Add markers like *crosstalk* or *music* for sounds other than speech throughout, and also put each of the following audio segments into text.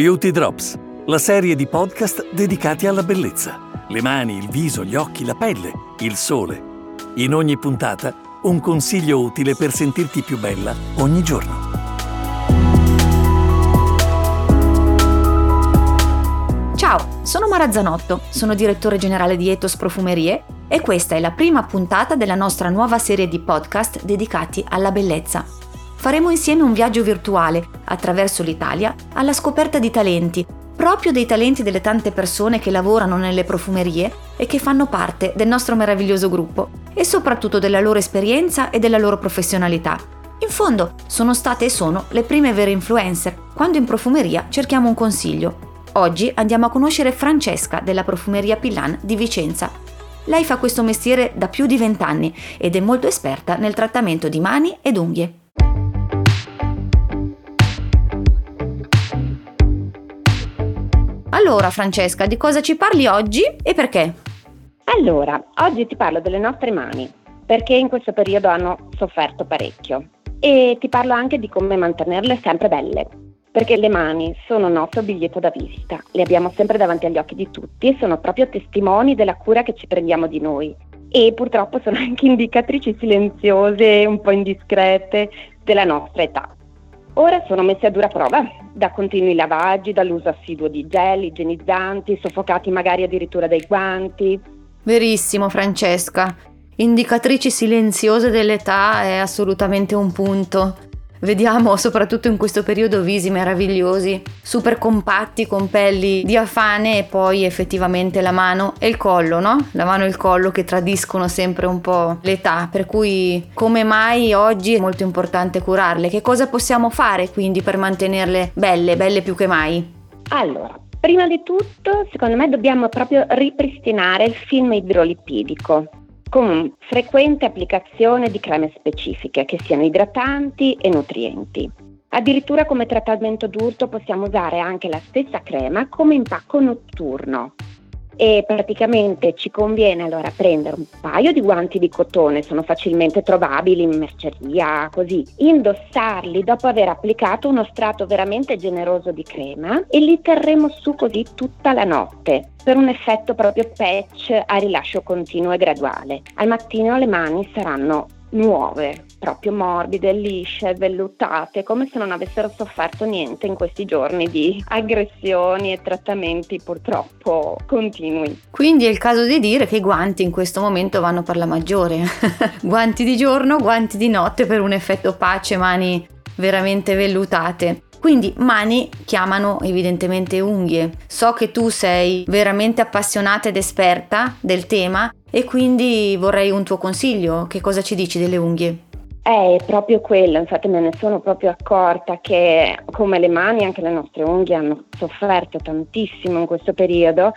Beauty Drops, la serie di podcast dedicati alla bellezza. Le mani, il viso, gli occhi, la pelle, il sole. In ogni puntata un consiglio utile per sentirti più bella ogni giorno. Ciao, sono Mara Zanotto, sono direttore generale di Etos Profumerie e questa è la prima puntata della nostra nuova serie di podcast dedicati alla bellezza. Faremo insieme un viaggio virtuale attraverso l'Italia alla scoperta di talenti, proprio dei talenti delle tante persone che lavorano nelle profumerie e che fanno parte del nostro meraviglioso gruppo e soprattutto della loro esperienza e della loro professionalità. In fondo, sono state e sono le prime vere influencer quando in profumeria cerchiamo un consiglio. Oggi andiamo a conoscere Francesca della profumeria Pillan di Vicenza. Lei fa questo mestiere da più di vent'anni ed è molto esperta nel trattamento di mani ed unghie. Allora, Francesca, di cosa ci parli oggi e perché? Allora, oggi ti parlo delle nostre mani, perché in questo periodo hanno sofferto parecchio. E ti parlo anche di come mantenerle sempre belle, perché le mani sono il nostro biglietto da visita, le abbiamo sempre davanti agli occhi di tutti e sono proprio testimoni della cura che ci prendiamo di noi. E purtroppo sono anche *laughs* indicatrici silenziose, un po' indiscrete della nostra età. Ora sono messe a dura prova da continui lavaggi, dall'uso assiduo di gel, igienizzanti, soffocati magari addirittura dai guanti. Verissimo Francesca, indicatrici silenziose dell'età è assolutamente un punto. Vediamo soprattutto in questo periodo visi meravigliosi, super compatti con pelli diafane e poi effettivamente la mano e il collo, no? La mano e il collo che tradiscono sempre un po' l'età, per cui come mai oggi è molto importante curarle. Che cosa possiamo fare quindi per mantenerle belle, belle più che mai? Allora, prima di tutto, secondo me dobbiamo proprio ripristinare il film idrolipidico con frequente applicazione di creme specifiche che siano idratanti e nutrienti. Addirittura come trattamento d'urto possiamo usare anche la stessa crema come impacco notturno e praticamente ci conviene allora prendere un paio di guanti di cotone, sono facilmente trovabili in merceria, così, indossarli dopo aver applicato uno strato veramente generoso di crema e li terremo su così tutta la notte per un effetto proprio patch a rilascio continuo e graduale. Al mattino le mani saranno nuove, proprio morbide, lisce, vellutate, come se non avessero sofferto niente in questi giorni di aggressioni e trattamenti purtroppo continui. Quindi è il caso di dire che i guanti in questo momento vanno per la maggiore. *laughs* guanti di giorno, guanti di notte per un effetto pace, mani veramente vellutate. Quindi mani chiamano evidentemente unghie. So che tu sei veramente appassionata ed esperta del tema e quindi vorrei un tuo consiglio. Che cosa ci dici delle unghie? È proprio quello, infatti me ne sono proprio accorta che come le mani anche le nostre unghie hanno sofferto tantissimo in questo periodo,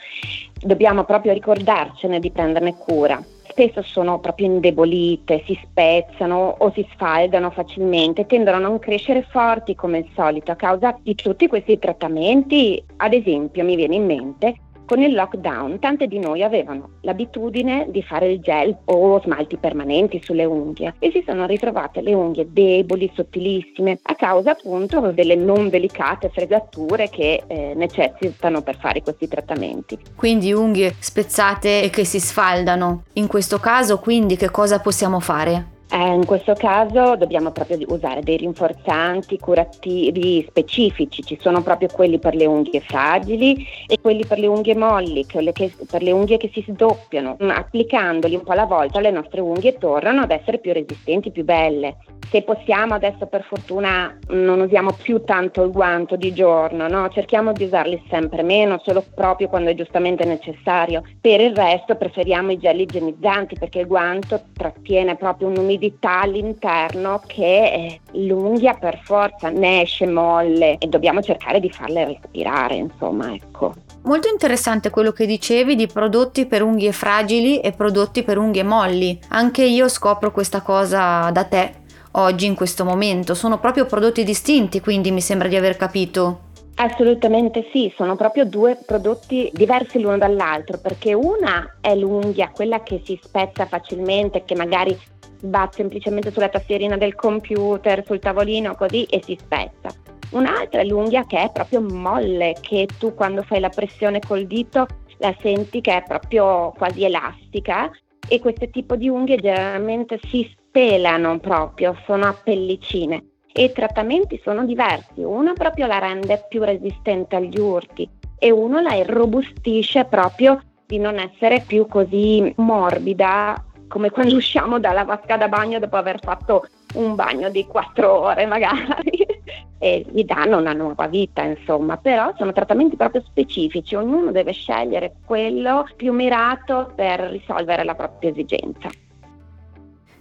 dobbiamo proprio ricordarcene di prenderne cura. Spesso sono proprio indebolite, si spezzano o si sfaldano facilmente, tendono a non crescere forti come il solito a causa di tutti questi trattamenti. Ad esempio mi viene in mente con il lockdown tante di noi avevano l'abitudine di fare il gel o smalti permanenti sulle unghie e si sono ritrovate le unghie deboli, sottilissime, a causa appunto delle non delicate fregature che eh, necessitano per fare questi trattamenti. Quindi unghie spezzate e che si sfaldano. In questo caso quindi che cosa possiamo fare? Eh, in questo caso dobbiamo proprio usare dei rinforzanti curativi specifici, ci sono proprio quelli per le unghie fragili e quelli per le unghie molli, che, per le unghie che si sdoppiano. Applicandoli un po' alla volta le nostre unghie tornano ad essere più resistenti, più belle se possiamo adesso per fortuna non usiamo più tanto il guanto di giorno, no? cerchiamo di usarli sempre meno, solo proprio quando è giustamente necessario. Per il resto preferiamo i gel igienizzanti perché il guanto trattiene proprio un'umidità all'interno che eh, l'unghia per forza ne esce molle e dobbiamo cercare di farle respirare, insomma, ecco. Molto interessante quello che dicevi di prodotti per unghie fragili e prodotti per unghie molli. Anche io scopro questa cosa da te oggi in questo momento? Sono proprio prodotti distinti, quindi mi sembra di aver capito. Assolutamente sì, sono proprio due prodotti diversi l'uno dall'altro, perché una è l'unghia, quella che si spezza facilmente, che magari sbatte semplicemente sulla tastierina del computer, sul tavolino così e si spezza. Un'altra è l'unghia che è proprio molle, che tu quando fai la pressione col dito la senti che è proprio quasi elastica e questo tipo di unghie generalmente si spelano proprio, sono a pellicine e i trattamenti sono diversi, uno proprio la rende più resistente agli urti e uno la irrobustisce proprio di non essere più così morbida come quando usciamo dalla vasca da bagno dopo aver fatto un bagno di quattro ore magari. *laughs* E gli danno una nuova vita insomma. Però sono trattamenti proprio specifici. Ognuno deve scegliere quello più mirato per risolvere la propria esigenza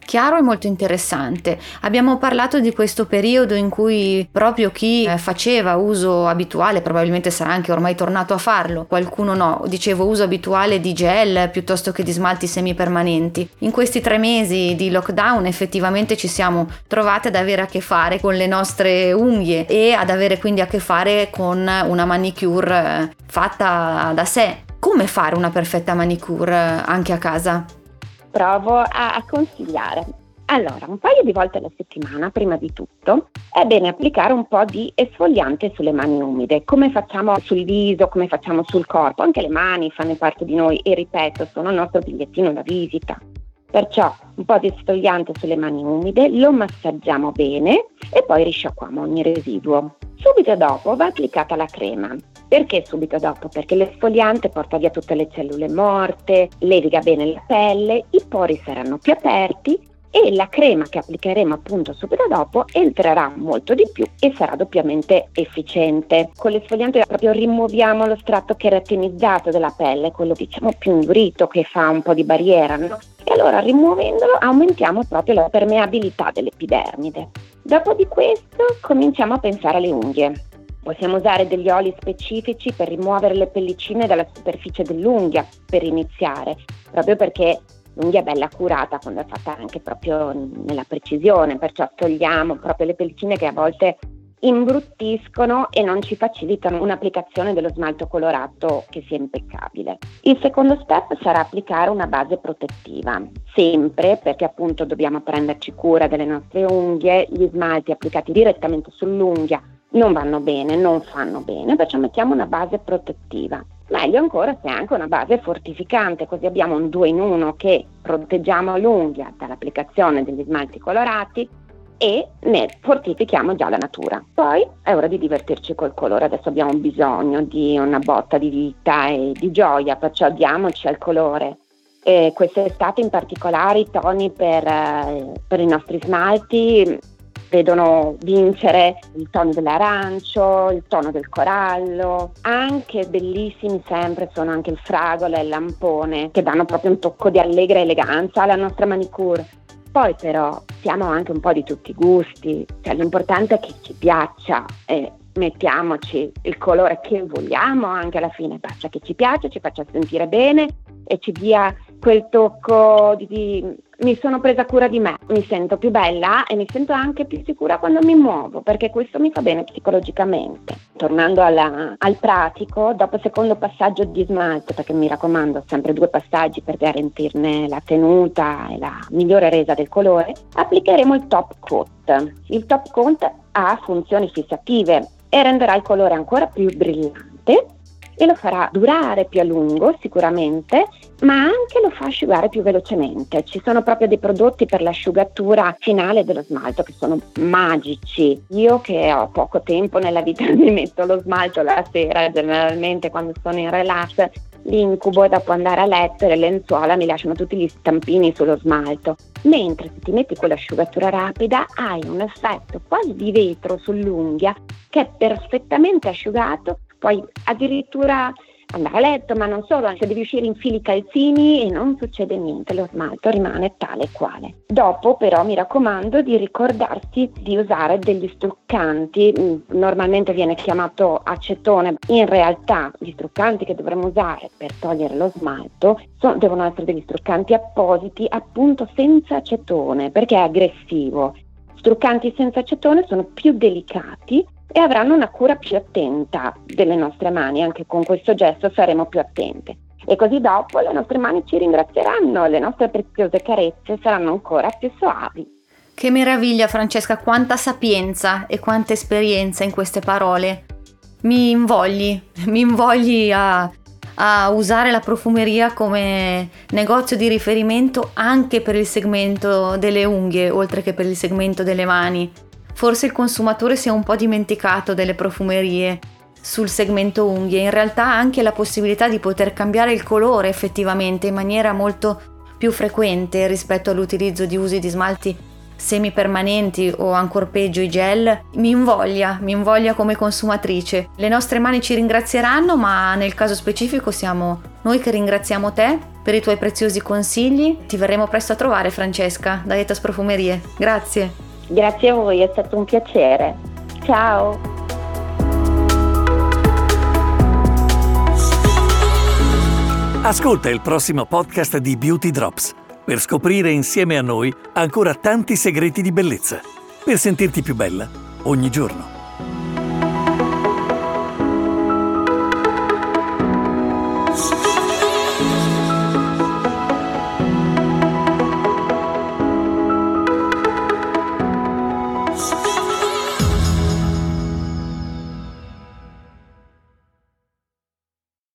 chiaro e molto interessante. Abbiamo parlato di questo periodo in cui proprio chi eh, faceva uso abituale, probabilmente sarà anche ormai tornato a farlo, qualcuno no, dicevo uso abituale di gel piuttosto che di smalti semipermanenti. In questi tre mesi di lockdown effettivamente ci siamo trovate ad avere a che fare con le nostre unghie e ad avere quindi a che fare con una manicure eh, fatta da sé. Come fare una perfetta manicure eh, anche a casa? Provo a, a consigliare. Allora, un paio di volte alla settimana, prima di tutto, è bene applicare un po' di esfoliante sulle mani umide, come facciamo sul viso, come facciamo sul corpo, anche le mani fanno parte di noi e ripeto, sono il nostro bigliettino da visita. Perciò un po' di esfoliante sulle mani umide, lo massaggiamo bene e poi risciacquiamo ogni residuo. Subito dopo va applicata la crema. Perché subito dopo? Perché l'esfoliante porta via tutte le cellule morte, leviga bene la pelle, i pori saranno più aperti e la crema che applicheremo appunto subito dopo entrerà molto di più e sarà doppiamente efficiente. Con l'esfoliante proprio rimuoviamo lo strato keratinizzato della pelle, quello diciamo più indurito che fa un po' di barriera, no? E allora rimuovendolo aumentiamo proprio la permeabilità dell'epidermide. Dopo di questo cominciamo a pensare alle unghie. Possiamo usare degli oli specifici per rimuovere le pellicine dalla superficie dell'unghia per iniziare, proprio perché l'unghia è bella curata quando è fatta anche proprio nella precisione, perciò togliamo proprio le pellicine che a volte imbruttiscono e non ci facilitano un'applicazione dello smalto colorato che sia impeccabile. Il secondo step sarà applicare una base protettiva, sempre perché appunto dobbiamo prenderci cura delle nostre unghie, gli smalti applicati direttamente sull'unghia non vanno bene, non fanno bene, perciò mettiamo una base protettiva. Meglio ancora se anche una base fortificante, così abbiamo un due in uno che proteggiamo l'unghia dall'applicazione degli smalti colorati e ne fortifichiamo già la natura. Poi è ora di divertirci col colore, adesso abbiamo bisogno di una botta di vita e di gioia, perciò diamoci al colore. E quest'estate in particolare i toni per, eh, per i nostri smalti vedono vincere il tono dell'arancio, il tono del corallo, anche bellissimi sempre sono anche il fragole e il lampone che danno proprio un tocco di allegra eleganza alla nostra manicure. Poi però siamo anche un po' di tutti i gusti, cioè l'importante è che ci piaccia e mettiamoci il colore che vogliamo anche alla fine, basta che ci piaccia, ci faccia sentire bene e ci dia quel tocco di, di, mi sono presa cura di me, mi sento più bella e mi sento anche più sicura quando mi muovo perché questo mi fa bene psicologicamente. Tornando alla, al pratico, dopo il secondo passaggio di smalto, perché mi raccomando sempre due passaggi per garantirne la tenuta e la migliore resa del colore, applicheremo il top coat. Il top coat ha funzioni fissative e renderà il colore ancora più brillante e lo farà durare più a lungo sicuramente, ma anche lo fa asciugare più velocemente. Ci sono proprio dei prodotti per l'asciugatura finale dello smalto che sono magici. Io che ho poco tempo nella vita *laughs* mi metto lo smalto la sera, generalmente quando sono in relax, l'incubo dopo andare a letto e le lenzuola mi lasciano tutti gli stampini sullo smalto. Mentre se ti metti con l'asciugatura rapida hai un effetto quasi di vetro sull'unghia che è perfettamente asciugato Puoi addirittura andare a letto, ma non solo, se devi uscire in fili calzini e non succede niente, lo smalto rimane tale e quale. Dopo però mi raccomando di ricordarsi di usare degli struccanti, mm, normalmente viene chiamato acetone, in realtà gli struccanti che dovremmo usare per togliere lo smalto sono, devono essere degli struccanti appositi appunto senza acetone perché è aggressivo. Struccanti senza acetone sono più delicati e avranno una cura più attenta delle nostre mani, anche con questo gesto saremo più attente. E così dopo le nostre mani ci ringrazieranno, le nostre preziose carezze saranno ancora più soavi. Che meraviglia Francesca, quanta sapienza e quanta esperienza in queste parole. Mi invogli, mi invogli a, a usare la profumeria come negozio di riferimento anche per il segmento delle unghie, oltre che per il segmento delle mani. Forse il consumatore si è un po' dimenticato delle profumerie sul segmento unghie, in realtà anche la possibilità di poter cambiare il colore effettivamente in maniera molto più frequente rispetto all'utilizzo di usi di smalti semipermanenti o ancora peggio i gel, mi invoglia, mi invoglia come consumatrice. Le nostre mani ci ringrazieranno, ma nel caso specifico siamo noi che ringraziamo te per i tuoi preziosi consigli. Ti verremo presto a trovare Francesca da Etas Profumerie. Grazie. Grazie a voi, è stato un piacere. Ciao. Ascolta il prossimo podcast di Beauty Drops per scoprire insieme a noi ancora tanti segreti di bellezza, per sentirti più bella ogni giorno.